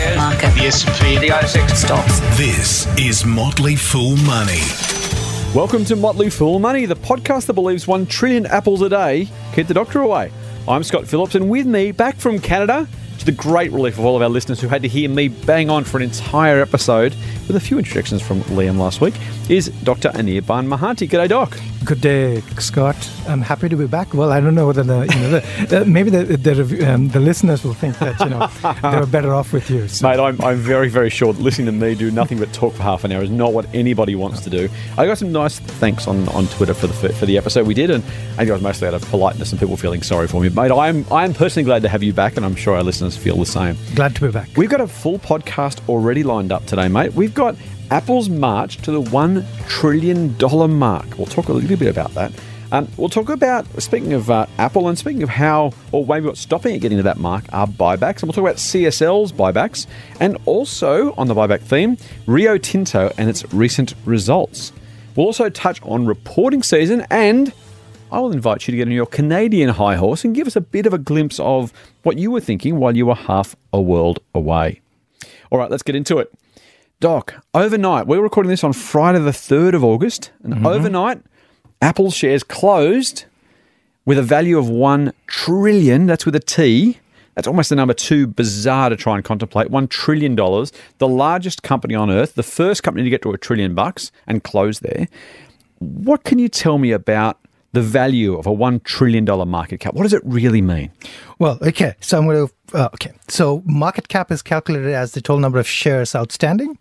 shares, Market. the S&P, the ASX Stocks. This is Motley Fool Money. Welcome to Motley Fool Money, the podcast that believes one trillion apples a day keep the doctor away. I'm Scott Phillips, and with me, back from Canada, to the great relief of all of our listeners who had to hear me bang on for an entire episode with a few introductions from Liam last week, is Dr. Anirban Mahanti. G'day, Doc. Good day, Scott. I'm happy to be back. Well, I don't know whether the you know the, uh, maybe the the, um, the listeners will think that you know they were better off with you. So. Mate, I'm, I'm very, very sure that listening to me do nothing but talk for half an hour is not what anybody wants to do. I got some nice thanks on, on Twitter for the for the episode we did, and I think it was mostly out of politeness and people feeling sorry for me. Mate, I'm I'm personally glad to have you back, and I'm sure our listeners feel the same. Glad to be back. We've got a full podcast already lined up today, mate. We've got Apple's march to the $1 trillion mark. We'll talk a little bit about that. Um, we'll talk about, speaking of uh, Apple and speaking of how, or maybe what's stopping it getting to that mark are buybacks. And we'll talk about CSL's buybacks and also on the buyback theme, Rio Tinto and its recent results. We'll also touch on reporting season and I will invite you to get on your Canadian high horse and give us a bit of a glimpse of what you were thinking while you were half a world away. All right, let's get into it. Doc, overnight, we were recording this on Friday, the 3rd of August, and mm-hmm. overnight, Apple shares closed with a value of 1 trillion, that's with a T. That's almost the number too bizarre to try and contemplate. $1 trillion, the largest company on earth, the first company to get to a trillion bucks and close there. What can you tell me about the value of a $1 trillion market cap? What does it really mean? Well, okay. So I'm going to uh, okay. So market cap is calculated as the total number of shares outstanding.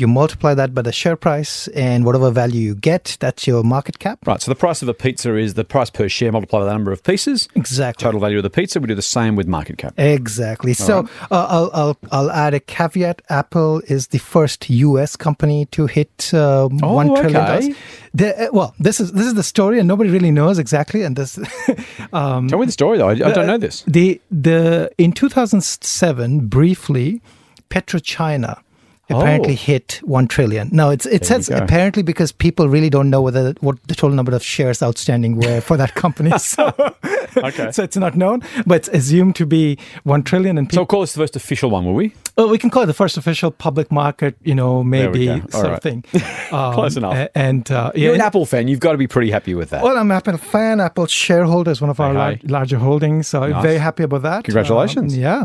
You multiply that by the share price, and whatever value you get, that's your market cap. Right, so the price of a pizza is the price per share multiplied by the number of pieces. Exactly. Total value of the pizza. We do the same with market cap. Exactly. So uh, I'll, I'll I'll add a caveat. Apple is the first U.S. company to hit uh, Oh, one trillion okay. dollars. The, uh, well, this is this is the story, and nobody really knows exactly. And this, um, Tell me the story, though. I, I don't know this. the the in 2007, briefly, PetroChina apparently Oh. hit one trillion. Now it's it There says apparently because people really don't know whether what the total number of shares outstanding were for that company. so, Okay. so it's not known, but it's assumed to be one trillion. And So people, call this the first official one, will we? Oh, we can call it the first official public market, you know, maybe sort right. of thing. Um, Close enough. And uh, yeah, You're an Apple fan. You've got to be pretty happy with that. Well, I'm an Apple fan. Apple shareholder is one of our lar- larger holdings, so I'm Nice. very happy about that. Congratulations. Um, yeah,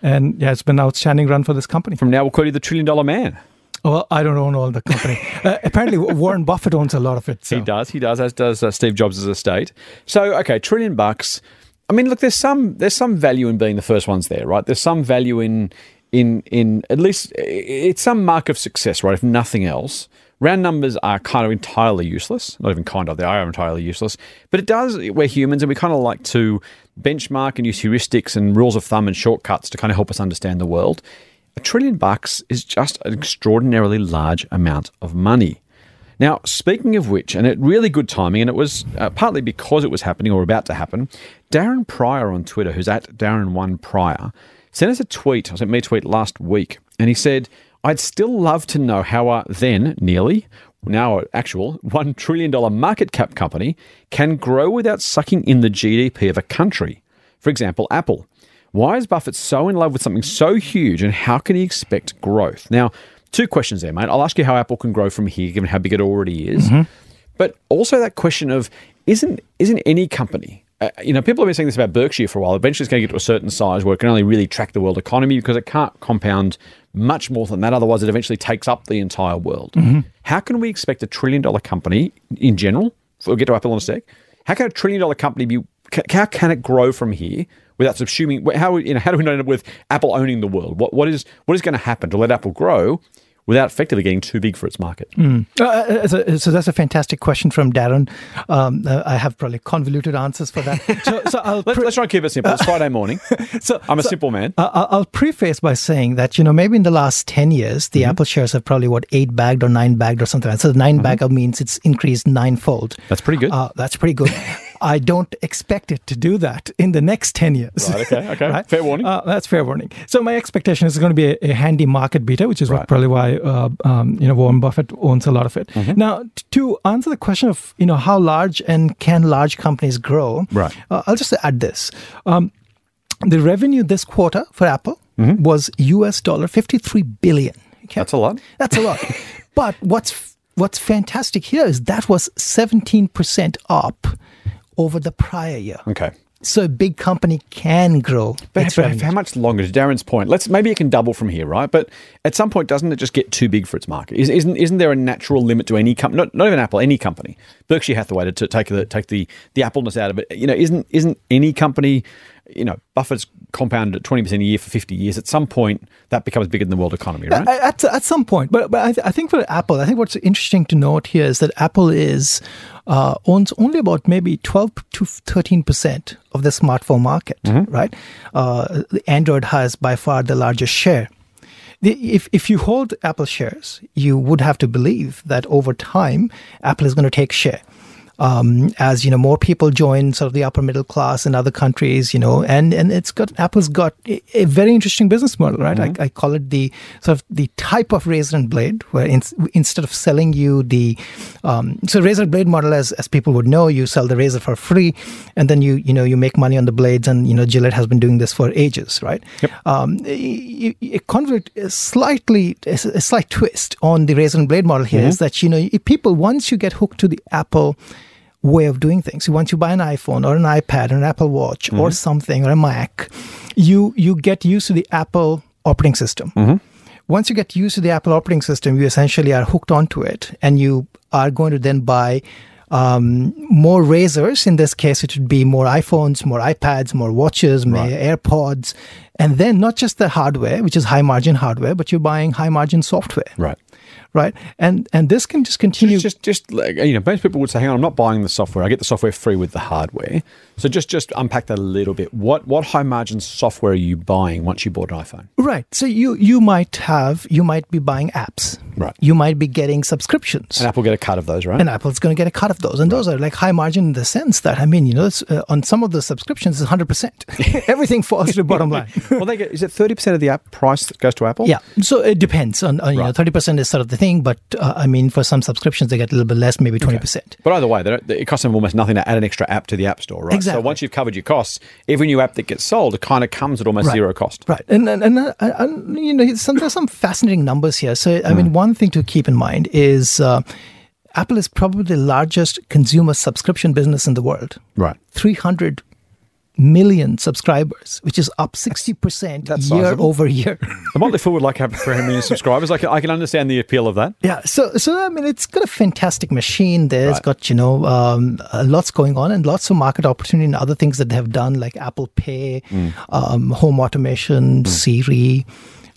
and yeah, it's been an outstanding run for this company. From now, we'll call you the trillion dollar man. Well, I don't own all the company. uh, apparently, Warren Buffett owns a lot of it. So. He does. He does, as does uh, Steve Jobs' estate. So, okay, trillion bucks. I mean, look, there's some there's some value in being the first ones there, right? There's some value in in in at least it's some mark of success, right? If nothing else, round numbers are kind of entirely useless. Not even kind of, they are entirely useless. But it does. We're humans, and we kind of like to benchmark and use heuristics and rules of thumb and shortcuts to kind of help us understand the world. A trillion bucks is just an extraordinarily large amount of money. Now, speaking of which, and at really good timing, and it was uh, partly because it was happening or about to happen. Darren Pryor on Twitter, who's at Darren One Pryor, sent us a tweet. I sent me a tweet last week, and he said, "I'd still love to know how a then nearly now actual one trillion dollar market cap company can grow without sucking in the GDP of a country. For example, Apple." Why is Buffett so in love with something so huge and how can he expect growth? Now, two questions there, mate. I'll ask you how Apple can grow from here, given how big it already is. Mm-hmm. But also that question of isn't isn't any company, uh, you know, people have been saying this about Berkshire for a while. Eventually, it's going to get to a certain size where it can only really track the world economy because it can't compound much more than that. Otherwise, it eventually takes up the entire world. How can we expect a trillion dollar company in general? We'll get to Apple in a sec. How can a trillion dollar company be? How can it grow from here without subsuming? How you know? How do we end up with Apple owning the world? What what is what is going to happen to let Apple grow without effectively getting too big for its market? Uh, uh, so, so that's a fantastic question from Darren. Um, uh, I have probably convoluted answers for that. So, so I'll Let's, let's try and keep it simple. It's Friday morning. so, I'm a so, simple man. Uh, I'll- I'll preface by saying that you know maybe in the last ten years Mm-hmm. the Apple shares have probably what eight bagged or nine bagged or something. like that. So the 9 bag means it's increased ninefold. Mm-hmm. That's pretty good. Uh, that's pretty good. I don't expect it to do that in the next 10 years. Right, okay, okay. Fair warning. Uh, that's fair warning. So my expectation is going to be a, a handy market beta, which is Right. what probably why uh, um, you know Warren Buffett owns a lot of it. Mm-hmm. Now, to answer the question of you know how large and can large companies grow, Right. Uh, I'll just add this: um, the revenue this quarter for Apple was US dollar 53 billion. Okay? That's a lot. That's a lot. but what's what's fantastic here is that was 17% up over the prior year. Okay. So a big company can grow. But, but how much longer? To Darren's point, let's maybe it can double from here, right? But at some point, doesn't it just get too big for its market? Is, isn't isn't there a natural limit to any company? Not, not even Apple, any company. Berkshire Hathaway to, to take the take the the appleness out of it. You know, isn't isn't any company? You know, Buffett's compounded at twenty percent a year for fifty years. At some point, that becomes bigger than the world economy, right? At, at some point, but but I, th- I think for Apple, I think what's interesting to note here is that Apple is uh, owns only about maybe twelve to thirteen percent of the smartphone market, right? Uh, Android has by far the largest share. The, if if you hold Apple shares, you would have to believe that over time, Apple is going to take share. Um, as you know, more people join sort of the upper middle class in other countries, you know, and and it's got Apple's got a, a very interesting business model, right? I, I call it the sort of the type of razor and blade, where in, instead of selling you the um, so razor blade model, as as people would know, you sell the razor for free, and then you you know you make money on the blades, and you know Gillette has been doing this for ages, right? Um, a, a convert a slightly a, a slight twist on the razor and blade model here is that you know people once you get hooked to the Apple way of doing things. Once you buy an iPhone or an iPad or an Apple Watch or something or a Mac, you you get used to the Apple operating system. Once you get used to the Apple operating system, you essentially are hooked onto it, and you are going to then buy um, more razors. In this case, it would be more iPhones, more iPads, more watches, more AirPods, and then not just the hardware, which is high margin hardware, but you're buying high margin software, right. Right? And and this can just continue. Just, just like, you know, most people would say, "Hang on, I'm not buying the software. I get the software free with the hardware." So just, just unpack that a little bit. What, what high margin software are you buying once you bought an iPhone? Right. So you you might have you might be buying apps. Right. You might be getting subscriptions. And Apple get a cut of those, right? and Apple's going to get a cut of those, and those are like high margin in the sense that I mean, you know, it's, uh, on some of the subscriptions, it's hundred percent. Everything falls to the bottom line. well, they get is it thirty percent of the app price that goes to Apple? Yeah, so it depends on, on you know thirty percent is sort of the thing, but uh, I mean for some subscriptions they get a little bit less, maybe twenty percent. But either way, it costs them almost nothing to add an extra app to the App Store, right? Exactly. So once you've covered your costs, every new app that gets sold, it kind of comes at almost Right. zero cost. Right, and and, and, uh, and you know some, there's some fascinating numbers here. So I Hmm. mean, one thing to keep in mind is uh, Apple is probably the largest consumer subscription business in the world. Right. 300 million subscribers, which is up 60% that's year over year. The Motley Fool would like to have 300 million subscribers. I can, I can understand the appeal of that. yeah, so so I mean, it's got a fantastic machine there. It's Right. got you know um, uh, lots going on and lots of market opportunity and other things that they have done like Apple Pay, Hmm. um, home automation, Siri.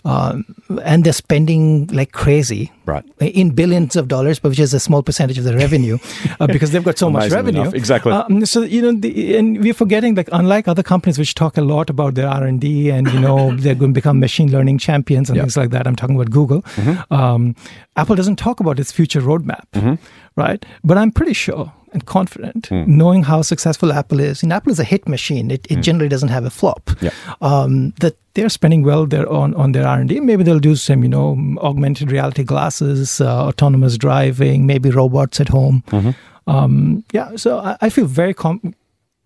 Um, and they're spending like crazy, Right. In billions of dollars, but which is a small percentage of the revenue, uh, because they've got so much revenue. enough, exactly. Um, so you know, the, and we're forgetting like unlike other companies which talk a lot about their R and D and you know they're going to become machine learning champions and Yeah. things like that. I'm talking about Google. Um, Apple doesn't talk about its future roadmap, right? But I'm pretty sure and confident, knowing how successful Apple is. And Apple is a hit machine. It, it generally doesn't have a flop. Yeah. Um, that they're spending well there on, on their R&D. Maybe they'll do some, you know, augmented reality glasses, uh, autonomous driving, maybe robots at home. Um, yeah, so I, I feel very com-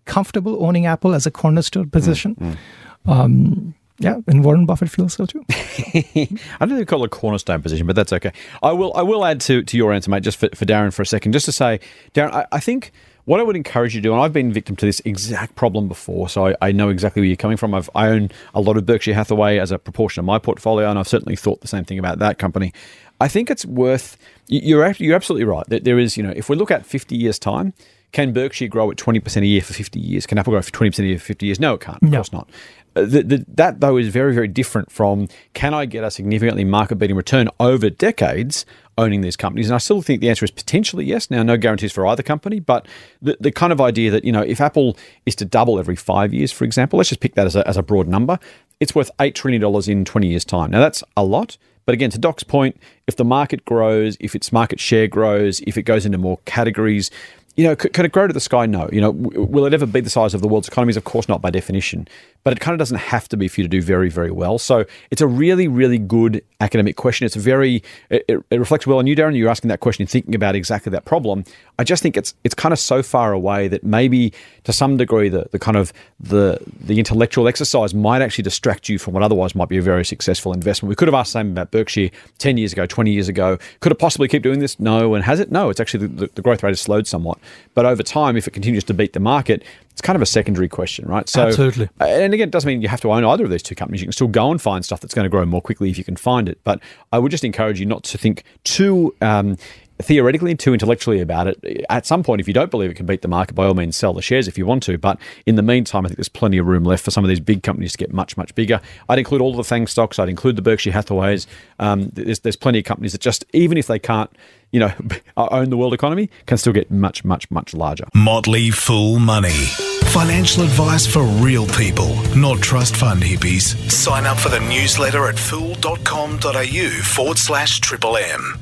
comfortable owning Apple as a cornerstone position. Um, yeah, and Warren Buffett feels so too. I don't think they call it a cornerstone position, but that's okay. I will I will add to, to your answer, mate, just for, for Darren for a second, just to say, Darren, I, I think what I would encourage you to do, and I've been victim to this exact problem before, so I, I know exactly where you're coming from. I've, I own a lot of Berkshire Hathaway as a proportion of my portfolio, and I've certainly thought the same thing about that company. I think it's worth. you- You're you're absolutely right that there is, you know, if we look at 50 years time, can Berkshire grow at 20% a year for 50 years? Can Apple grow for 20% a year for 50 years? No, it can't. Of No. course not. The, the, that though is very very different from can I get a significantly market beating return over decades owning these companies and I still think the answer is potentially yes now no guarantees for either company but the, the kind of idea that you know if Apple is to double every five years for example let's just pick that as a, as a broad number it's worth $8 trillion in 20 years time now that's a lot but again, to Doc's point, if the market grows, if its market share grows, if it goes into more categories, you know, could it grow to the sky? No. You know, will it ever be the size of the world's economies? Of course not, by definition. But it kind of doesn't have to be for you to do very, very well. So it's a really, really good academic question. It's very, it, it reflects well on you, Darren. You're asking that question thinking about exactly that problem. I just think it's it's kind of so far away that maybe to some degree the the kind of the the intellectual exercise might actually distract you from what otherwise might be a very successful investment. We could have asked the same about Berkshire ten years ago, twenty years ago. Could it possibly keep doing this? No. And has it? No. It's actually the, the growth rate has slowed somewhat. But over time, if it continues to beat the market, it's kind of a secondary question, right? So, Absolutely. uh, And again, it doesn't mean you have to own either of these two companies. You can still go and find stuff that's going to grow more quickly if you can find it. But I would just encourage you not to think too. Um, Theoretically too intellectually about it. At some point, if you don't believe it can beat the market, by all means sell the shares if you want to. But in the meantime, I think there's plenty of room left for some of these big companies to get much, much bigger. I'd include all the FANG stocks. I'd include the Berkshire Hathaways. Um, there's, there's plenty of companies that just, even if they can't, you know, own the world economy, can still get much, much, much larger. Motley Fool Money. Financial advice for real people, not trust fund hippies. Sign up for the newsletter at fool.com.au forward slash triple M.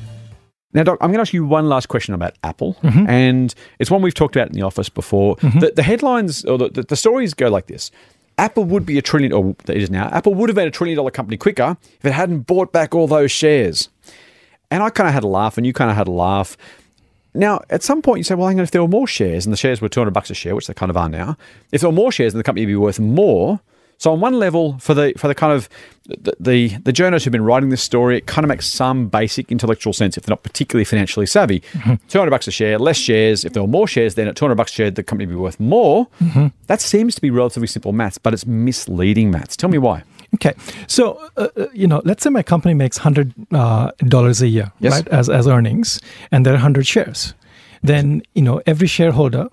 Now, Doc, I'm going to ask you one last question about Apple, Mm-hmm. and it's one we've talked about in the office before. The, the headlines or the, the, stories go like this: Apple would be a trillion, or it is now. Apple would have been a trillion dollar company quicker if it hadn't bought back all those shares. And I kind of had a laugh, and you kind of had a laugh. Now, at some point, you say, well, hang on, if there were more shares and the shares were 200 bucks a share, which they kind of are now, if there were more shares, then the company would be worth more. So on one level, for the for the kind of the the, the journalists who've been writing this story, it kind of makes some basic intellectual sense if they're not particularly financially savvy. 200 bucks a share, less shares. If there were more shares, then at 200 bucks a share, the company would be worth more. That seems to be relatively simple maths, but it's misleading maths. Tell me why. Okay, so uh, uh, you know, let's say my company makes hundred uh, dollars a year, Yes. right, as as earnings, and there are hundred shares. Then you know every shareholder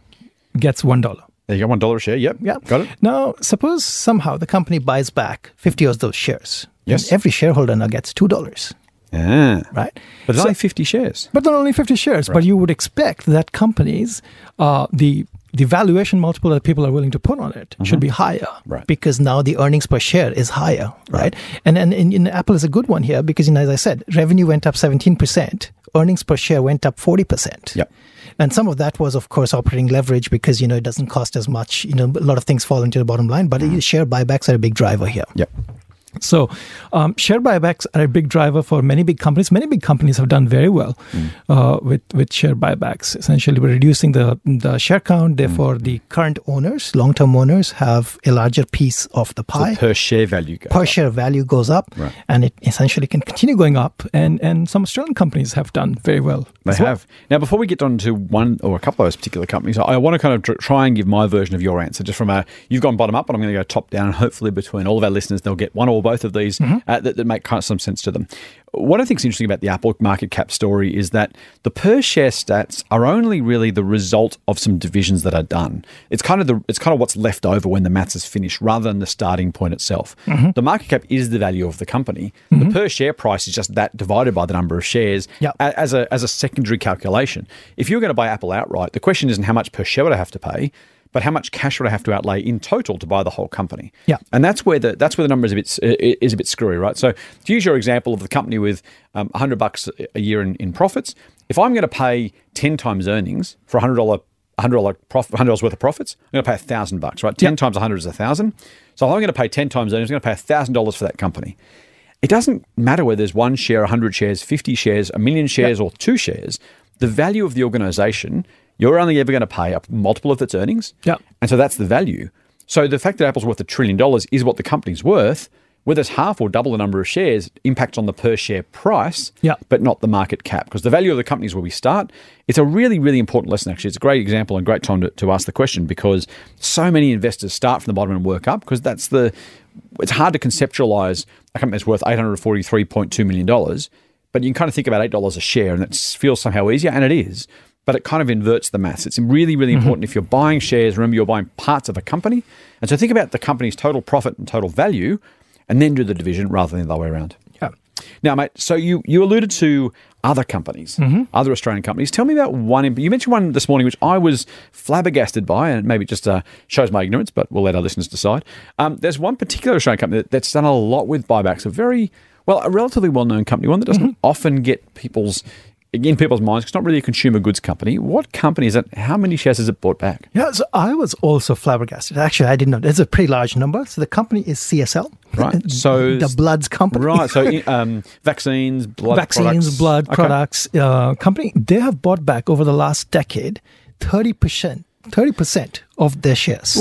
gets one dollar. You go, one dollar share. Yep, Yeah, got it. Now, suppose somehow the company buys back fifty of those shares. Yes. every shareholder now gets two dollars, Ah. right? But it's So- only 50 shares. but not only 50 shares, but you would expect that companies, uh, the the valuation multiple that people are willing to put on it should be higher Mm-hmm. Right. because now the earnings per share is higher, right? And and, and, and Apple is a good one here because, you know, as I said, revenue went up 17%, earnings per share went up 40%. Yep. And some of that was, of course, operating leverage because, you know, it doesn't cost as much. You know, a lot of things fall into the bottom line, but Mm-hmm. share buybacks are a big driver here. Yep. So, um, share buybacks are a big driver for many big companies. Many big companies have done very well uh, with with share buybacks. Essentially, we're reducing the the share count. Therefore, the current owners, long term owners, have a larger piece of the pie. Per share value goes per up. share value goes up, Right. and it essentially can continue going up. And and some Australian companies have done very well. They well. have. Now, before we get on to one or a couple of those particular companies, I, I want to kind of tr- try and give my version of your answer. Just from a, you've gone bottom up, but I'm going to go top down, and hopefully between all of our listeners, they'll get one or both of these mm-hmm. uh, that, that make kind of some sense to them. What I think is interesting about the Apple market cap story is that the per share stats are only really the result of some divisions that are done. It's kind of the it's kind of what's left over when the maths is finished, rather than the starting point itself. Mm-hmm. The market cap is the value of the company. The mm-hmm. per share price is just that divided by the number of shares Yep. as a as a secondary calculation. If you're going to buy Apple outright, the question isn't how much per share would I have to pay, but how much cash would I have to outlay in total to buy the whole company? Yeah. and that's where the that's where the number is a bit is a bit screwy, right? So to use your example of the company with um, 100 bucks a year in, in profits, if I'm going to pay 10 times earnings for a hundred dollar hundred dollar profit, hundred dollars worth of profits, I'm going to pay a thousand bucks, right? Ten Yeah. times a hundred is a thousand. So if I'm going to pay 10 times earnings, I'm going to pay a thousand dollars for that company. It doesn't matter whether there's one share, 100 shares, 50 shares, a million shares, or two shares. The value of the organization, you're only ever going to pay a multiple of its earnings. Yeah. And so that's the value. So the fact that Apple's worth a trillion dollars is what the company's worth. Whether it's half or double the number of shares impacts on the per share price, Yeah. but not the market cap. Because the value of the company is where we start. It's a really, really important lesson, actually. It's a great example and great time to, to ask the question because so many investors start from the bottom and work up because that's the it's hard to conceptualize a company that's worth $843.2 million, but you can kind of think about $8 a share and it feels somehow easier, and it is, but it kind of inverts the maths. It's really, really important if you're buying shares, remember you're buying parts of a company. And so think about the company's total profit and total value, and then do the division rather than the other way around. Yeah. Now, mate, so you, you alluded to other companies, other Australian companies. Tell me about one. You mentioned one this morning, which I was flabbergasted by, and maybe it just uh, shows my ignorance, but we'll let our listeners decide. Um, there's one particular Australian company that, that's done a lot with buybacks, a very, well, a relatively well known company, one that doesn't often get people's in people's minds, it's not really a consumer goods company. What company is it? How many shares has it bought back? Yeah, so I was also flabbergasted. Actually, I didn't know. It's a pretty large number. So the company is CSL. Right. So the Bloods company. Right. So um, vaccines, blood vaccines, products. blood Okay. products uh, company. They have bought back over the last decade thirty percent, thirty percent of their shares.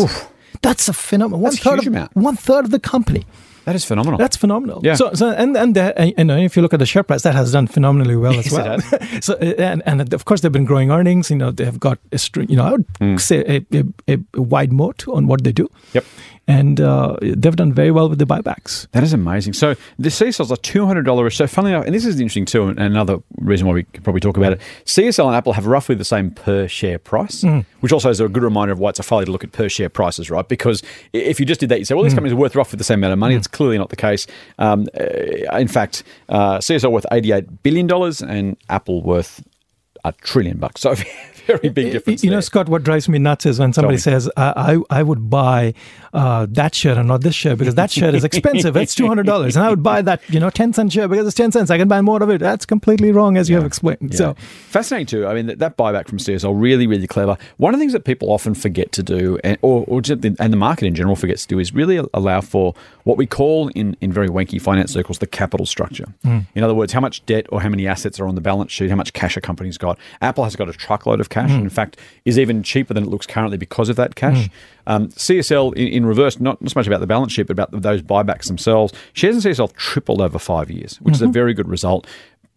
That's a phenomenal. One That's third huge of amount. one third of the company. That is phenomenal. That's phenomenal. Yeah. So, so and and the, and, know, if you look at the share price, that has done phenomenally well as Yes, well. so and and of course they've been growing earnings. You know, they have got a string. You know, I would Hmm. say a, a, a wide moat on what they do. Yep. And uh, they've done very well with the buybacks. That is amazing. So the CSL's are two hundred dollars. So funnily enough, and this is interesting too, and another reason why we could probably talk about it. CSL and Apple have roughly the same per share price, which also is a good reminder of why it's a failure to look at per share prices, right? Because if you just did that, you say, well, these companies are worth roughly the same amount of money. It's clearly not the case. Um, uh, in fact, uh, CSL worth eighty eight billion dollars, and Apple worth a trillion bucks. So very big difference. You know, there. Scott, what drives me nuts is when somebody me. says, I, I, I would buy uh, that share and not this share because that share is expensive. It's $200. And I would buy that, you know, 10 cent share because it's 10 cents. I can buy more of it. That's completely wrong, as you have explained. So, fascinating too. I mean, that, that buyback from CSL really, really clever. One of the things that people often forget to do, and, or, or just the, and the market in general forgets to do, is really allow for what we call in, in very wanky finance circles the capital structure. In other words, how much debt or how many assets are on the balance sheet, how much cash a company's got. Apple has got a truckload of cash, and hmm. in fact, is even cheaper than it looks currently because of that cash. Hmm. Um, CSL in, in reverse, not, not so much about the balance sheet, but about those buybacks themselves. Shares in CSL tripled over five years, which is a mm-hmm. very good result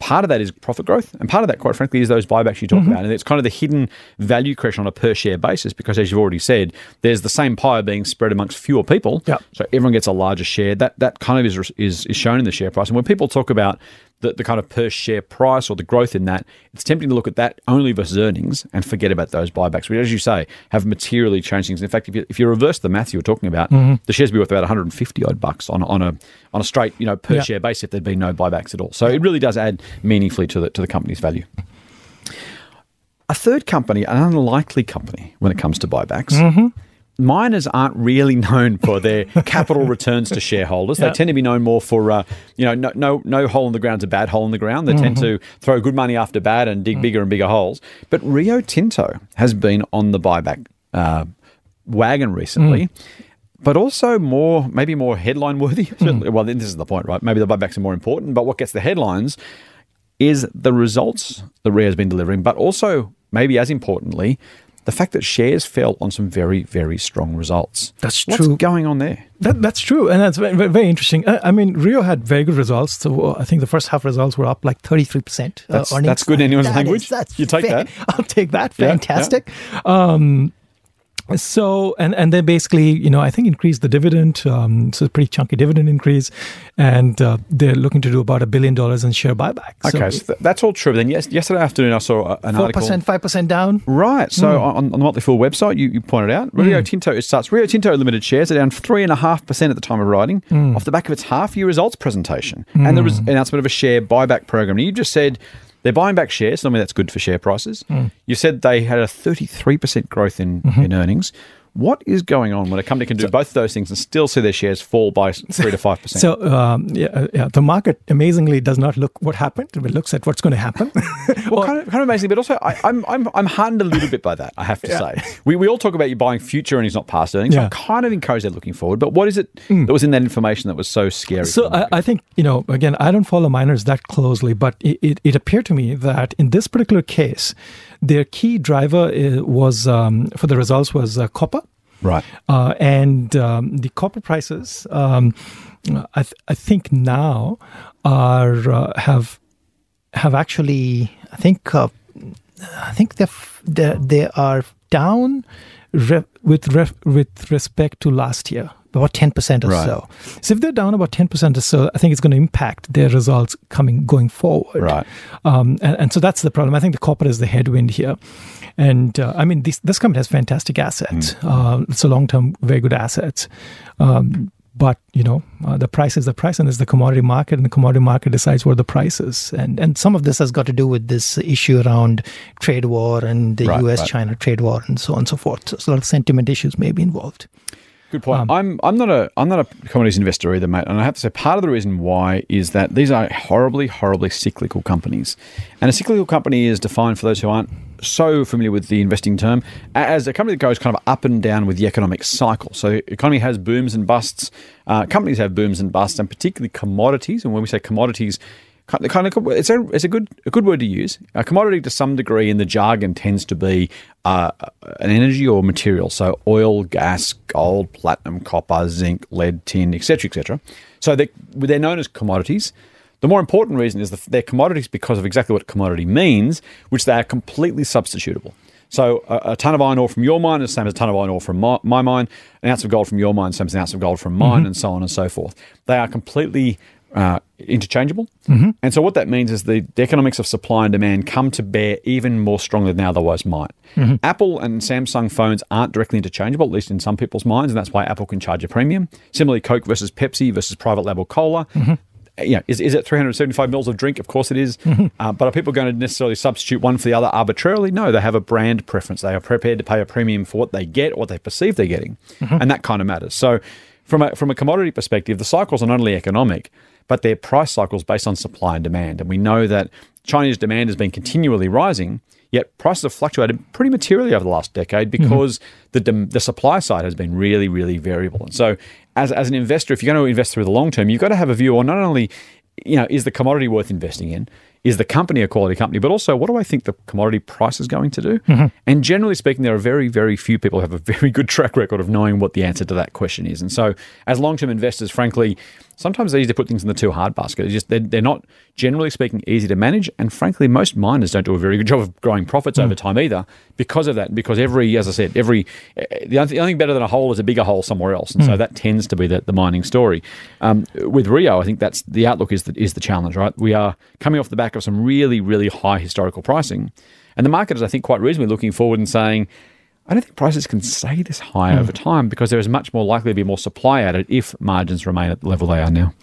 part of that is profit growth, and part of that, quite frankly, is those buybacks you talk mm-hmm. about. And it's kind of the hidden value creation on a per share basis because, as you've already said, there's the same pie being spread amongst fewer people. Yeah. So everyone gets a larger share. That that kind of is is, is shown in the share price. And when people talk about the, the kind of per share price or the growth in that, it's tempting to look at that only versus earnings and forget about those buybacks, which, as you say, have materially changed things. In fact, if you, if you reverse the math you were talking about, the shares would be worth about 150 odd bucks on, on a on a straight you know per share basis if there'd been no buybacks at all. So it really does add meaningfully to the to the company's value. A third company, an unlikely company when it comes to buybacks. Mm-hmm. Miners aren't really known for their capital returns to shareholders. They tend to be known more for, uh, you know, no, no no hole in the ground is a bad hole in the ground. They tend Mm-hmm. to throw good money after bad and Mm. dig bigger and bigger holes. But Rio Tinto has been on the buyback uh, wagon recently. But also more, maybe more headline worthy. Certainly- Well, this is the point, right? Maybe the buybacks are more important. But what gets the headlines is the results that Rio has been delivering, but also, maybe as importantly, the fact that shares fell on some very, very strong results. That's What's true. What's going on there? That, that's true, and that's very, very, very interesting. I, I mean, Rio had very good results. So uh, I think the first half results were up like thirty three percent. That's- that's good in anyone's That language. is- that's You take fa- that. I'll take that. Yeah, yeah. Fantastic. Um, so and and they basically, you know, I think increased the dividend. Um, so a pretty chunky dividend increase, and uh, they're looking to do about a billion dollars in share buyback. Okay, so, th- that's all true. Then yes, yesterday afternoon I saw an four article. percent, five percent down. Right. So Hmm. on, on the Motley Fool website, you, you pointed out Rio Tinto. It starts Rio Tinto Limited shares are down three and a half percent at the time of writing, Hmm. off the back of its half year results presentation and the res- announcement of a share buyback program. And you just said they're buying back shares. Normally that's good for share prices. Hmm. You said they had a thirty three percent growth in, Mm-hmm. in earnings. What is going on when a company can do both of those things and still see their shares fall by three to five percent? So um, yeah, uh, yeah, the market amazingly does not look what happened. It looks at what's going to happen. Well, kind of, kind of amazing, but also I, I'm, I'm, I'm hardened a little bit by that. I have to say, we, we all talk about you buying future earnings, not past earnings. So Yeah. I'm kind of encouraged they're looking forward. But what is it that was in that information that was so scary? So I. I think you know. Again, I don't follow miners that closely, but it, it, it appeared to me that in this particular case, their key driver uh, was um, for the results was uh, copper. Right. Uh, and um, the copper prices, um, I, th- I think now are uh, have have actually, I think, uh, I think they they they are down re- with ref- with respect to last year. About ten percent or Right. so. So if they're down about ten percent or so, I think it's going to impact their results coming going forward. Right. Um, and, and so that's the problem. I think the copper is the headwind here. And uh, I mean, this, this company has fantastic assets. Uh, it's a long term, very good assets. Um, but you know, uh, the price is the price, and it's the commodity market, and the commodity market decides what the price is. And and some of this has got to do with this issue around trade war and the Right, U.S. right. China trade war and so on and so forth. So a lot of sentiment issues may be involved. Good point. I'm I'm not a I'm not a commodities investor either, mate. And I have to say, part of the reason why is that these are horribly, horribly cyclical companies. And a cyclical company is defined for those who aren't so familiar with the investing term as a company that goes kind of up and down with the economic cycle. So, the economy has booms and busts. Uh, companies have booms and busts, and particularly commodities. And when we say commodities, kind of it's a it's a good a good word to use. A commodity to some degree in the jargon tends to be uh, an energy or material, so oil, gas, gold, platinum, copper, zinc, lead, tin, etc., etc. So they they're known as commodities. The more important reason is that they're commodities because of exactly what commodity means, which they are completely substitutable. So a, a, ton of iron ore from your mine is the same as a ton of iron ore from my, my mine. An ounce of gold from your mine is the same as an ounce of gold from mine, and so on and so forth. They are completely uh, interchangeable. Mm-hmm. And so what that means is the, the economics of supply and demand come to bear even more strongly than they otherwise might. Mm-hmm. Apple and Samsung phones aren't directly interchangeable, at least in some people's minds, and that's why Apple can charge a premium. Similarly, Coke versus Pepsi versus private label cola. Mm-hmm. Uh, you know, is, is it 375 mils of drink? Of course it is. Uh, but are people going to necessarily substitute one for the other arbitrarily? No, they have a brand preference. They are prepared to pay a premium for what they get, what they perceive they're getting. And that kind of matters. So, from a, from a commodity perspective, the cycles are not only economic, but they're price cycles based on supply and demand. And we know that Chinese demand has been continually rising, yet prices have fluctuated pretty materially over the last decade mm-hmm. because the, dem- the supply side has been really, really variable. And so, as, as an investor, if you're going to invest through the long term, you've got to have a view on not only, you know, is the commodity worth investing in? Is the company a quality company? But also, what do I think the commodity price is going to do? Mm-hmm. And generally speaking, there are very, very few people who have a very good track record of knowing what the answer to that question is. And so, as long term investors, frankly, sometimes it's easy to put things in the too hard basket. It's just they're, they're not, generally speaking, easy to manage. And frankly, most miners don't do a very good job of growing profits mm. over time either because of that. Because every, as I said, every, the only thing better than a hole is a bigger hole somewhere else. And so mm. that tends to be the, the mining story. Um, with Rio, I think that's the outlook is the, is the challenge, right? We are coming off the back of some really, really high historical pricing. And the market is, I think, quite reasonably looking forward and saying, I don't think prices can stay this high over time because there is much more likely to be more supply added if margins remain at the level they are now.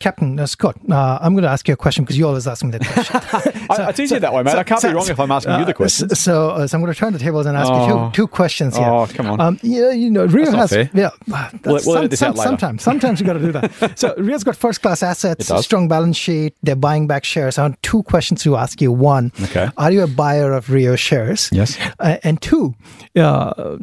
Captain uh, Scott, uh, I'm going to ask you a question because you always ask me that question. I, it's easier that way, mate. I can't so- be wrong if I'm asking you the question. So, uh, so I'm going to turn the tables and ask you Oh. two, two questions here. Oh, come on. Um, yeah, you know, Rio That's has fair. yeah. We'll- that's we'll edit this out later. Sometimes, sometimes you got to do that. so Rio's got first class assets, strong balance sheet. They're buying back shares. I want two questions to ask you. One, Okay. are you a buyer of Rio shares? Yes. Uh, and two, uh,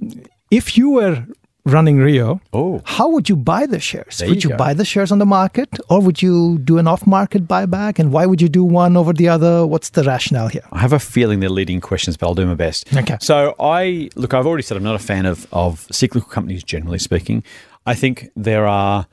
if you were running Rio, Oh. how would you buy the shares? There would you you buy the shares on the market or would you do an off market buyback? And why would you do one over the other? What's the rationale here? I have a feeling they're leading questions, but I'll do my best. Okay. So I look. I've already said I'm not a fan of of cyclical companies generally speaking. I think there are.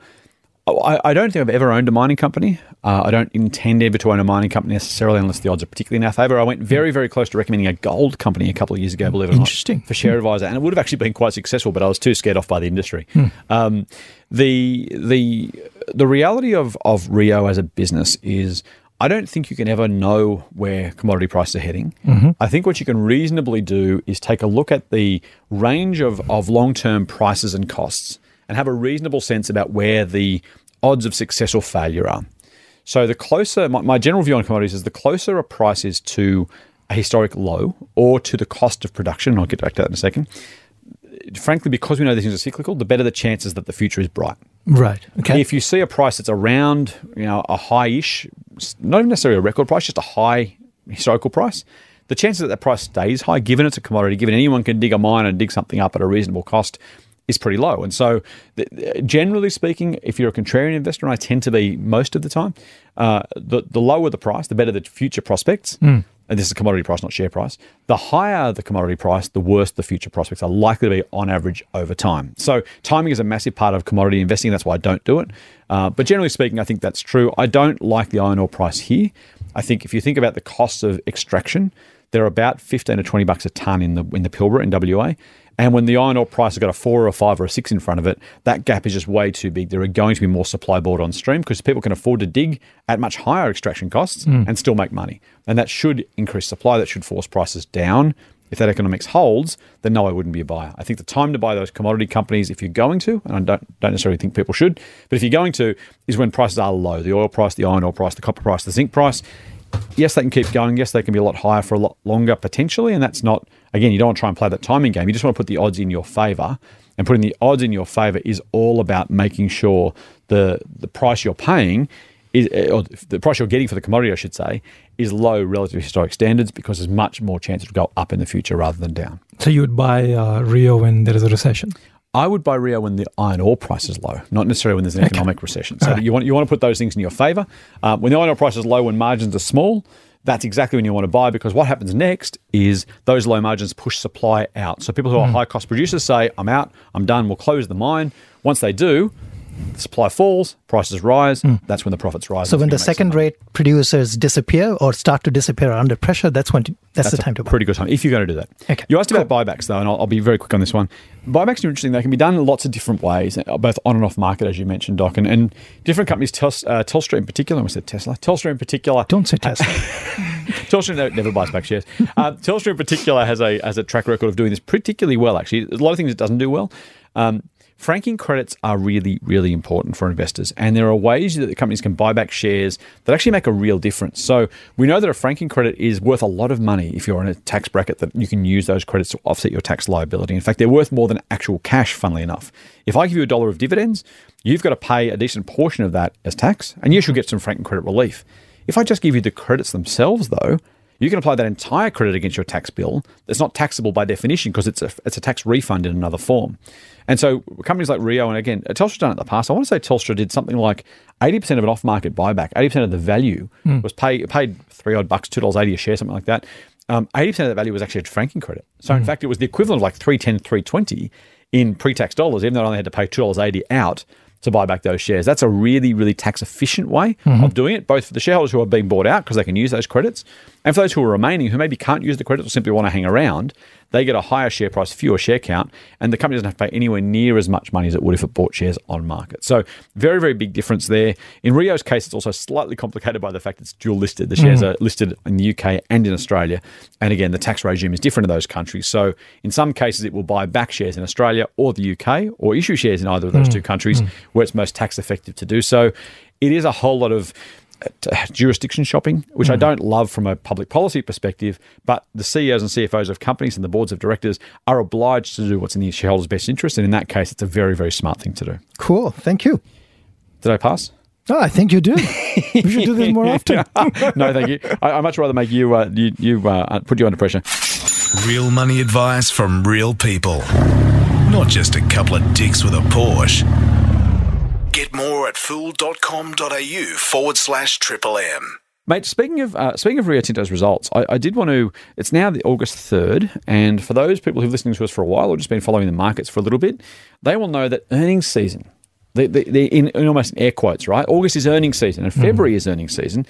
I, I don't think I've ever owned a mining company. Uh, I don't intend ever to own a mining company necessarily, unless the odds are particularly in our favour. I went very, very close to recommending a gold company a couple of years ago, believe it or not, Interesting. for Share Advisor, and it would have actually been quite successful, but I was too scared off by the industry. Um, the the the reality of of Rio as a business is. I don't think you can ever know where commodity prices are heading. I think what you can reasonably do is take a look at the range of, of long term prices and costs and have a reasonable sense about where the odds of success or failure are. So the closer, my, my general view on commodities is the closer a price is to a historic low or to the cost of production, and I'll get back to that in a second. Frankly, because we know these things are cyclical, the better the chances that the future is bright. Right. Okay. If you see a price that's around, you know, a high-ish, not even necessarily a record price, just a high historical price, the chances that that price stays high, given it's a commodity, given anyone can dig a mine and dig something up at a reasonable cost, is pretty low. And so, th- generally speaking, if you're a contrarian investor, and I tend to be most of the time, uh, the the lower the price, the better the future prospects. And this is a commodity price, not share price. The higher the commodity price, the worse the future prospects are likely to be on average over time. So timing is a massive part of commodity investing. That's why I don't do it. Uh, but generally speaking, I think that's true. I don't like the iron ore price here. I think if you think about the costs of extraction, they're about 15 to 20 bucks a ton in the in the Pilbara in WA. And when the iron ore price has got a four or a five or a six in front of it, that gap is just way too big. There are going to be more supply bought on stream because people can afford to dig at much higher extraction costs mm. and still make money. And that should increase supply. That should force prices down. If that economics holds, then no, I wouldn't be a buyer. I think the time to buy those commodity companies, if you're going to, and I don't, don't necessarily think people should, but if you're going to, is when prices are low. The oil price, the iron ore price, the copper price, the zinc price yes, they can keep going. Yes, they can be a lot higher for a lot longer potentially. And that's not, again, you don't want to try and play that timing game. You just want to put the odds in your favor and putting the odds in your favor is all about making sure the the price you're paying is or the price you're getting for the commodity, I should say, is low relative to historic standards because there's much more chance it'll go up in the future rather than down. So you would buy uh, Rio when there is a recession. I would buy Rio when the iron ore price is low, not necessarily when there's an economic recession. So you want you want to put those things in your favor. Um, when the iron ore price is low, when margins are small, that's exactly when you want to buy because what happens next is those low margins push supply out. So people who are high cost producers say, "I'm out, I'm done, we'll close the mine." Once they do, the supply falls, prices rise. That's when the profits rise. So when the second-rate producers disappear or start to disappear under pressure, that's when to, that's, the a time to buy. Pretty good time if you're going to do that. Okay, You asked about buybacks though, and I'll, I'll be very quick on this one. Buybacks are interesting. They can be done in lots of different ways, uh, both on and off market, as you mentioned, Doc, and, and different companies. Tels, uh, Telstra in particular, I almost said Tesla. Telstra in particular. Don't say Tesla. Telstra never buys back shares. Uh, Telstra in particular has a has a track record of doing this particularly well. Actually, There's a lot of things it doesn't do well. Um, franking credits are really really important for investors, and there are ways that the companies can buy back shares that actually make a real difference. So we know that a franking credit is worth a lot of money if you're in a tax bracket that you can use those credits to offset your tax liability. In fact, they're worth more than actual cash. Funnily enough, if I give you a dollar of dividends, you've got to pay a decent portion of that as tax, and yes, you'll get some franking credit relief. If I just give you the credits themselves, though, you can apply that entire credit against your tax bill. It's not taxable by definition because it's a, it's a tax refund in another form. And so companies like Rio, and again, Telstra's done it in the past. I want to say Telstra did something like 80% of an off market buyback, 80% of the value was pay, paid three odd bucks, $2.80 a share, something like that. Um, 80% of that value was actually a franking credit. So in fact, it was the equivalent of like 310, 320 in pre tax dollars, even though I only had to pay $2.80 out to buy back those shares. That's a really, really tax efficient way mm-hmm. of doing it, both for the shareholders who are being bought out because they can use those credits, and for those who are remaining who maybe can't use the credits or simply want to hang around. They get a higher share price, fewer share count, and the company doesn't have to pay anywhere near as much money as it would if it bought shares on market. So, very, very big difference there. In Rio's case, it's also slightly complicated by the fact it's dual listed. The shares mm. are listed in the UK and in Australia. And again, the tax regime is different in those countries. So, in some cases, it will buy back shares in Australia or the UK or issue shares in either of those mm. two countries mm. where it's most tax effective to do so. It is a whole lot of jurisdiction shopping, which I don't love from a public policy perspective, but the CEOs and CFOs of companies and the boards of directors are obliged to do what's in the shareholders' best interest. And in that case, it's a very, very smart thing to do. cool. Thank you. Did I pass? Oh, I think you do. we should do this more often. no, thank you. I, I'd much rather make you, uh, you, you uh, put you under pressure. Real money advice from real people. Not just a couple of dicks with a Porsche. Get more at fool.com.au forward slash triple M. Mate, speaking of uh, speaking of Rio Tinto's results, I, I did want to. It's now the August third, and for those people who've listened to us for a while or just been following the markets for a little bit, they will know that earnings season, they, they, they in, in almost air quotes, right? August is earnings season, and February is earnings season,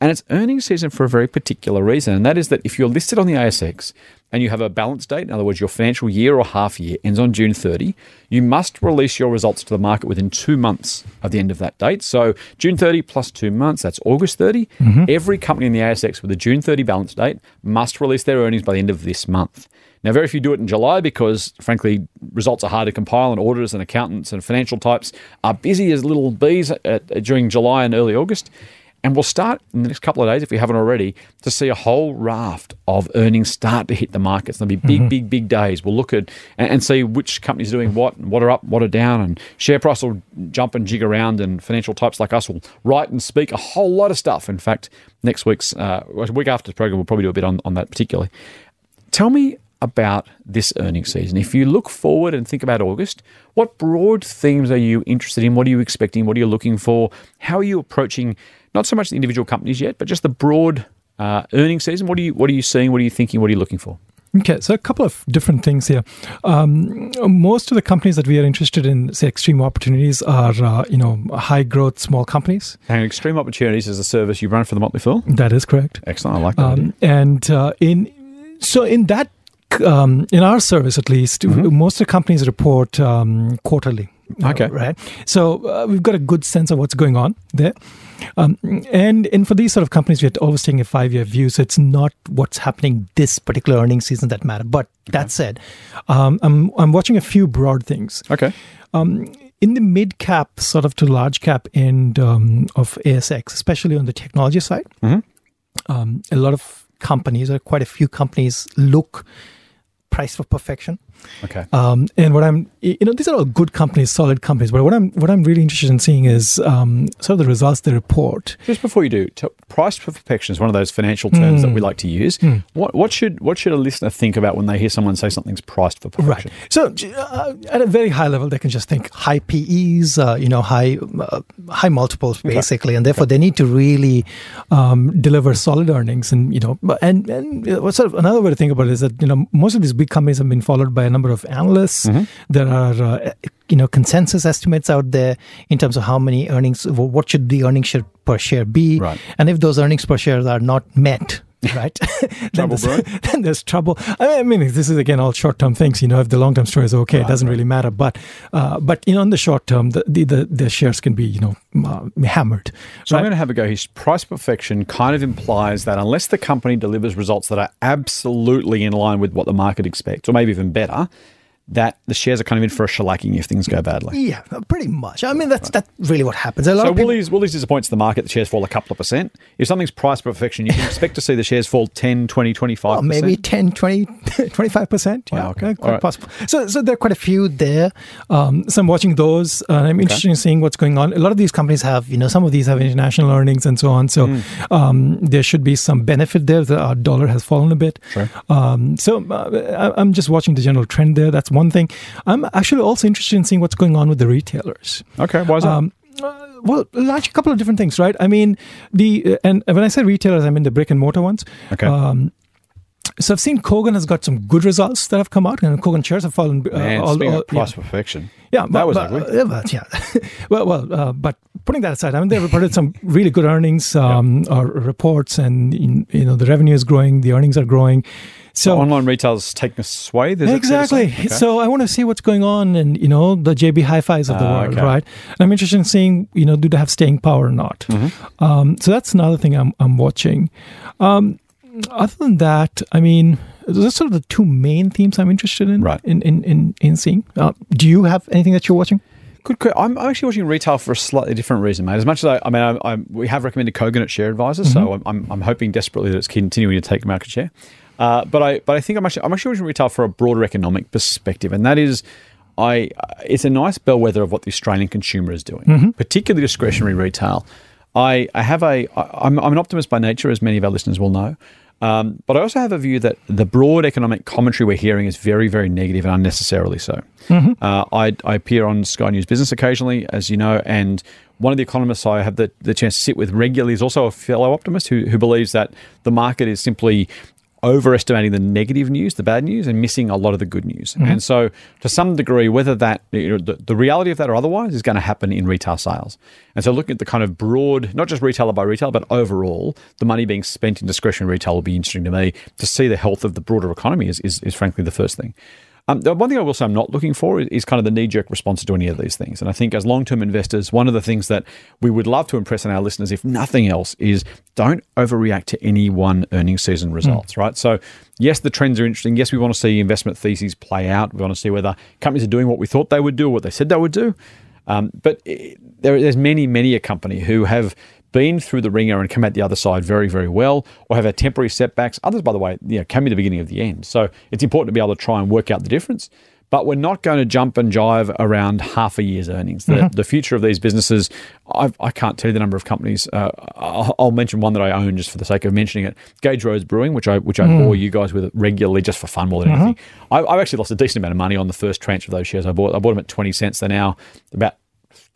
and it's earnings season for a very particular reason, and that is that if you're listed on the ASX and you have a balance date, in other words, your financial year or half year ends on June 30, you must release your results to the market within two months of the end of that date. So June 30 plus two months, that's August 30. Mm-hmm. Every company in the ASX with a June 30 balance date must release their earnings by the end of this month. Now, very few do it in July because, frankly, results are hard to compile, and auditors and accountants and financial types are busy as little bees at, at, during July and early August. And we'll start in the next couple of days, if we haven't already, to see a whole raft of earnings start to hit the markets. There'll be big, big, big days. We'll look at and, and see which companies are doing what, and what are up, what are down, and share price will jump and jig around, and financial types like us will write and speak a whole lot of stuff. In fact, next week's uh, week after the program, we'll probably do a bit on, on that particularly. Tell me about this earnings season. If you look forward and think about August, what broad themes are you interested in? What are you expecting? What are you looking for? How are you approaching not so much the individual companies yet, but just the broad uh, earnings season? What are you What are you seeing? What are you thinking? What are you looking for? Okay, so a couple of different things here. Um, most of the companies that we are interested in, say, extreme opportunities, are uh, you know high growth small companies. And Extreme Opportunities is a service you run for the Motley Fool. That is correct. Excellent. I like that. Um, and uh, in so in that um, in our service at least, most of the companies report um, quarterly. uh, Okay. right. So uh, we've got a good sense of what's going on there. Um, and and for these sort of companies, we're always taking a five year view. So it's not what's happening this particular earnings season that matter. But that said, um, I'm I'm watching a few broad things okay. um, in the mid cap, sort of to large cap end um, of ASX, especially on the technology side. Mhm. Um, a lot of companies, or quite a few companies, look priced for perfection. Okay. Um, and what I'm, you know, these are all good companies, solid companies. But what I'm, what I'm really interested in seeing is um, sort of the results they report. Just before you do, t- price perfection is one of those financial terms that we like to use. What, what should what should a listener think about when they hear someone say something's priced for perfection? Right. So uh, at a very high level, they can just think high PEs, uh, you know, high uh, high multiples basically, and therefore they need to really um, deliver solid earnings. And you know, and and uh, sort of another way to think about it is that you know most of these big companies have been followed by a number of analysts. There are uh, you know consensus estimates out there in terms of how many earnings, what should the earnings per share be, Right. and if those earnings per share are not met. Right, then, Trouble there's, then there's trouble. I mean, this is again all short-term things. You know, if the long-term story is okay, it doesn't really matter. But, uh, but you know, in the short term, the the, the, the shares can be you know uh, hammered. So I'm going to have a go His Price perfection kind of implies that unless the company delivers results that are absolutely in line with what the market expects, or maybe even better, that the shares are kind of in for a shellacking if things go badly. yeah, pretty much. I mean, that's that's really what happens. A lot So people, Woolies, Woolies disappoints the market. The shares fall a couple of percent. If something's priced for perfection, you can expect to see the shares fall 10, 20, 25 Well, maybe 10, 20, 25%. Yeah, Wow, okay. quite right. possible. So, so there are quite a few there. Um, so I'm watching those. Uh, I'm interested in seeing what's going on. A lot of these companies have, you know, some of these have international earnings and so on. So Hmm. um, there should be some benefit there. The our dollar has fallen a bit. Sure. Um, so uh, I- I'm just watching the general trend there. That's one thing. I'm actually also interested in seeing what's going on with the retailers. Okay, why is that? Um, uh, well, large a couple of different things, right? I mean, the uh, and when I say retailers, I mean the brick and mortar ones. Okay. Um, so I've seen Kogan has got some good results that have come out, and Kogan shares have fallen. Uh, Man, all- all- price yeah. perfection, Yeah, that was but, ugly. uh, but, yeah. well, well, uh, but putting that aside, I mean, they reported some really good earnings um, or reports, and you know the revenue is growing, the earnings are growing. So online retail's taking a swathe. Is it fair to exactly. Okay. So I want to see what's going on, and you know the JB Hi-Fi's of the Ah, world, okay. right? And I'm interested in seeing, you know, do they have staying power or not? Mm-hmm. Um, so that's another thing I'm I'm watching. Um, other than that, I mean, those are sort of the two main themes I'm interested in. Right. In in in, in seeing. Uh, do you have anything that you're watching? Good. I'm I'm actually watching retail for a slightly different reason, mate. As much as I, I mean, I, I, we have recommended Kogan at Share Advisors, so I'm, I'm, hoping desperately that it's continuing to take market share. Uh, but I but I think I'm actually I'm actually watching retail for a broader economic perspective, and that is. I, it's a nice bellwether of what the Australian consumer is doing, particularly discretionary retail. I, I have a I- I'm, I'm an optimist by nature, as many of our listeners will know. Um, but I also have a view that the broad economic commentary we're hearing is very, very negative and unnecessarily so. Uh, I, I appear on Sky News Business occasionally, as you know, and one of the economists I have the, the chance to sit with regularly is also a fellow optimist who, who believes that the market is simply overestimating the negative news, the bad news, and missing a lot of the good news. Mm-hmm. And so, to some degree, whether that you know, the, the reality of that or otherwise is going to happen in retail sales. And so, looking at the kind of broad, not just retailer by retailer, but overall, the money being spent in discretionary retail will be interesting to me. To see the health of the broader economy is, is, is frankly the first thing. Um, the one thing I will say I'm not looking for is, is kind of the knee jerk response to any of these things. And I think as long term investors, one of the things that we would love to impress on our listeners, if nothing else, is don't overreact to any one earnings season results, right? So, yes, the trends are interesting. Yes, we want to see investment theses play out. We want to see whether companies are doing what we thought they would do or what they said they would do. Um, but eh, there, there's many, many a company who have been through the ringer and come out the other side very, very well, or have had temporary setbacks. Others, by the way, you know, came in the beginning of the end. So it's important to be able to try and work out the difference. But we're not going to jump and jive around half a year's earnings. The, mm-hmm. the future of these businesses, I've, I can't tell you the number of companies. Uh, I'll, I'll mention one that I own just for the sake of mentioning it. Gage Roads Brewing, which I which I mm. bore you guys with regularly just for fun more than anything. Mm-hmm. I, I've actually lost a decent amount of money on the first tranche of those shares I bought. I bought them at twenty cents. They're now about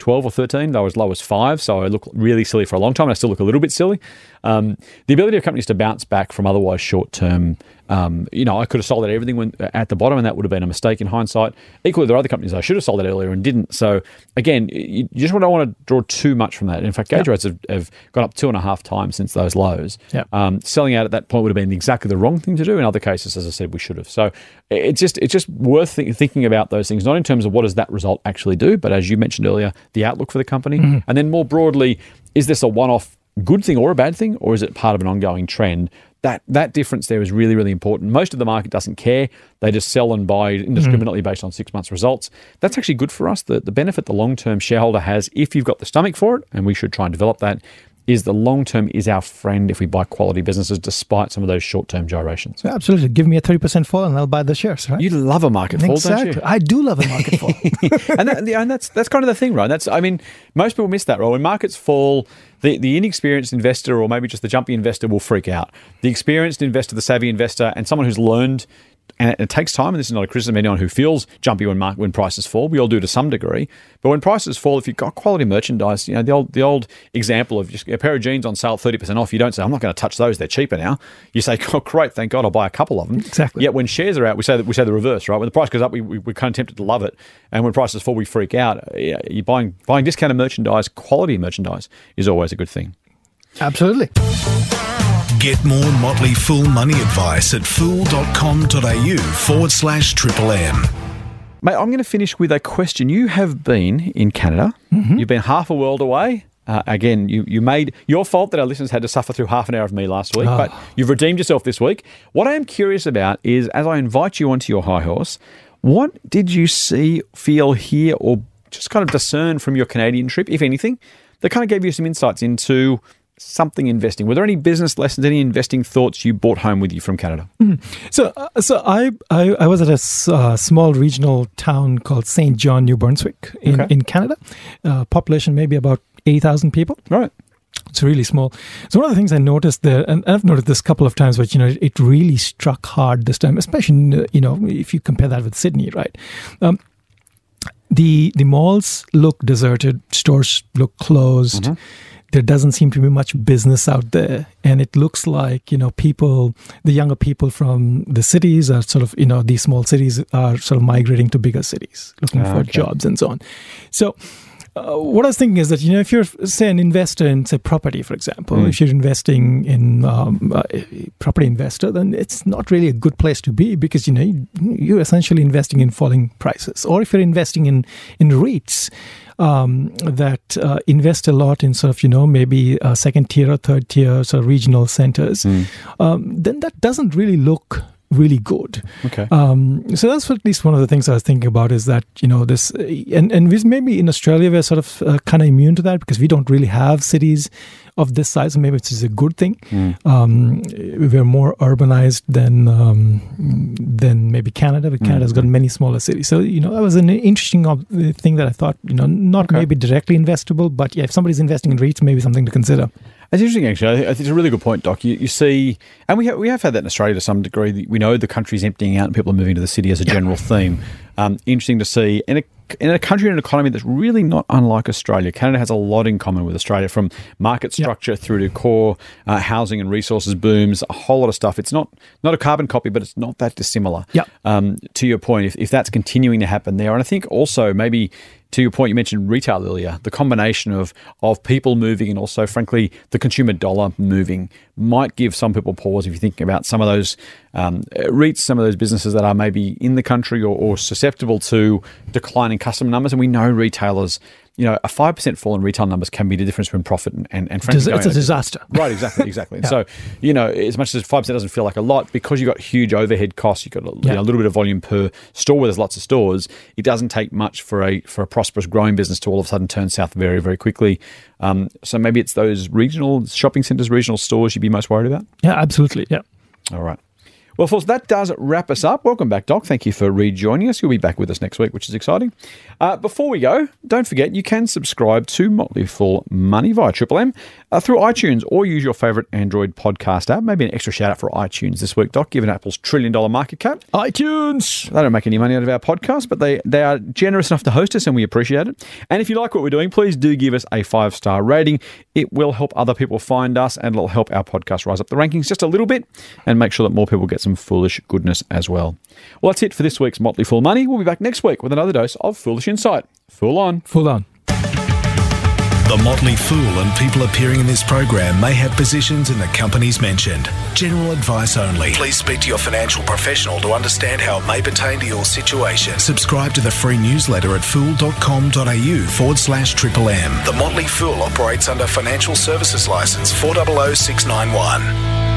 12 or 13. They were as low as five. So I look really silly for a long time. And I still look a little bit silly. Um, the ability of companies to bounce back from otherwise short term, um, you know, I could have sold out everything when, at the bottom, and that would have been a mistake in hindsight. Equally, there are other companies I should have sold out earlier and didn't. So again, you just don't want to draw too much from that. In fact, Gage Roads have, have gone up two and a half times since those lows. Yeah. Um, selling out at that point would have been exactly the wrong thing to do. In other cases, as I said, we should have. So it's just it's just worth thi- thinking about those things, not in terms of what does that result actually do, but as you mentioned earlier, the outlook for the company, mm-hmm. and then more broadly, is this a one-off good thing or a bad thing, or is it part of an ongoing trend? That that difference there is really really important. Most of the market doesn't care; they just sell and buy mm-hmm. indiscriminately based on six months results. That's actually good for us. The the benefit the long term shareholder has, if you've got the stomach for it, and we should try and develop that, is the long term is our friend if we buy quality businesses despite some of those short term gyrations. Yeah, absolutely. Give me a 30% fall and I'll buy the shares, right? You love a market fall, exactly. don't you? I do love a market fall. and, that, and that's that's kind of the thing, right? That's I mean, most people miss that, right? When markets fall, the, the inexperienced investor or maybe just the jumpy investor will freak out. The experienced investor, the savvy investor, and someone who's learned and it, takes time. And this is not a criticism of anyone who feels jumpy when market, when prices fall. We all do to some degree. But when prices fall, if you've got quality merchandise, you know the old the old example of just a pair of jeans on sale thirty percent off. You don't say I'm not going to touch those; they're cheaper now. You say, "Oh, great, thank God, I'll buy a couple of them." Exactly. Yet when shares are out, we say that we say the reverse, right? When the price goes up, we, we we're kind of tempted to love it, and when prices fall, we freak out. You're buying buying discounted merchandise, quality merchandise is always a good thing. Absolutely. Get more Motley Fool money advice at fool.com.au forward slash triple M. Mate, I'm going to finish with a question. You have been in Canada. Mm-hmm. You've been half a world away. Uh, again, you, you made your fault that our listeners had to suffer through half an hour of me last week, Oh. but you've redeemed yourself this week. What I am curious about is as I invite you onto your high horse, what did you see, feel, hear, or just kind of discern from your Canadian trip, if anything, that kind of gave you some insights into something investing? Were there any business lessons, any investing thoughts you brought home with you from Canada? So, uh, so I, I I was at a s- uh, small regional town called Saint John, New Brunswick, in, Okay. in Canada. Uh, population maybe about eighty thousand people. Right. It's really small. So one of the things I noticed there, and I've noticed this a couple of times, but you know, it really struck hard this time, especially you know if you compare that with Sydney, right? Um, the the malls look deserted, stores look closed. There doesn't seem to be much business out there, and it looks like you know people, the younger people from the cities are sort of you know these small cities are sort of migrating to bigger cities, looking Ah, for okay. jobs and so on. So uh, what I was thinking is that you know if you're say an investor in say property, for example, Mm. if you're investing in um, uh, a property investor, then it's not really a good place to be because you know you, you're essentially investing in falling prices. Or if you're investing in in REITs. Um, that uh, invest a lot in sort of you know maybe uh, second tier or third tier sort of regional centers, Mm. um, then that doesn't really look really good. Okay. Um, so that's at least one of the things I was thinking about is that you know this, and and maybe in Australia we're sort of uh, kind of immune to that because we don't really have cities of this size. Maybe it's just a good thing. Um, we're more urbanized than um, than maybe Canada, but Canada's got many smaller cities. So you know that was an interesting uh, thing that I thought you know not Okay. maybe directly investable, but yeah, if somebody's investing in REITs, maybe something to consider. It's interesting, actually. I think it's a really good point, Doc. You, you see, and we have, we have had that in Australia to some degree. We know the country's emptying out and people are moving to the city as a general theme. Um, interesting to see in a in a country and an economy that's really not unlike Australia. Canada has a lot in common with Australia, from market structure through to core uh, housing and resources booms. A whole lot of stuff. It's not not a carbon copy, but it's not that dissimilar. Yeah. Um, to your point, if, if that's continuing to happen there, and I think also maybe to your point, you mentioned retail earlier. The combination of of people moving and also, frankly, the consumer dollar moving might give some people pause if you're thinking about some of those um, REITs, some of those businesses that are maybe in the country or, or susceptible to declining customer numbers. And we know retailers, you know, a five percent fall in retail numbers can be the difference between profit and and, and frankly, It's, a disaster. Right, exactly, exactly. And So, you know, as much as 5% doesn't feel like a lot, because you've got huge overhead costs, you've got a, you know, a little bit of volume per store where there's lots of stores, it doesn't take much for a for a prosperous growing business to all of a sudden turn south very, very quickly. Um, so maybe it's those regional shopping centres, regional stores you'd be most worried about? Yeah, absolutely. Yeah. All right. Well, folks, that does wrap us up. Welcome back, Doc. Thank you for rejoining us. You'll be back with us next week, which is exciting. Uh, before we go, don't forget you can subscribe to Motley Fool Money via Triple M uh, through iTunes or use your favourite Android podcast app. Maybe an extra shout out for iTunes this week, Doc, given Apple's trillion dollar market cap. iTunes. They don't make any money out of our podcast, but they, they are generous enough to host us and we appreciate it. And if you like what we're doing, please do give us a five star rating. It will help other people find us and it'll help our podcast rise up the rankings just a little bit and make sure that more people get some foolish goodness as well. Well, that's it for this week's Motley Fool Money. We'll be back next week with another dose of foolish insight. Fool on. Fool on. The Motley Fool and people appearing in this program may have positions in the companies mentioned. General advice only. Please speak to your financial professional to understand how it may pertain to your situation. Subscribe to the free newsletter at fool.com.au forward slash triple M. The Motley Fool operates under Financial Services License 400691.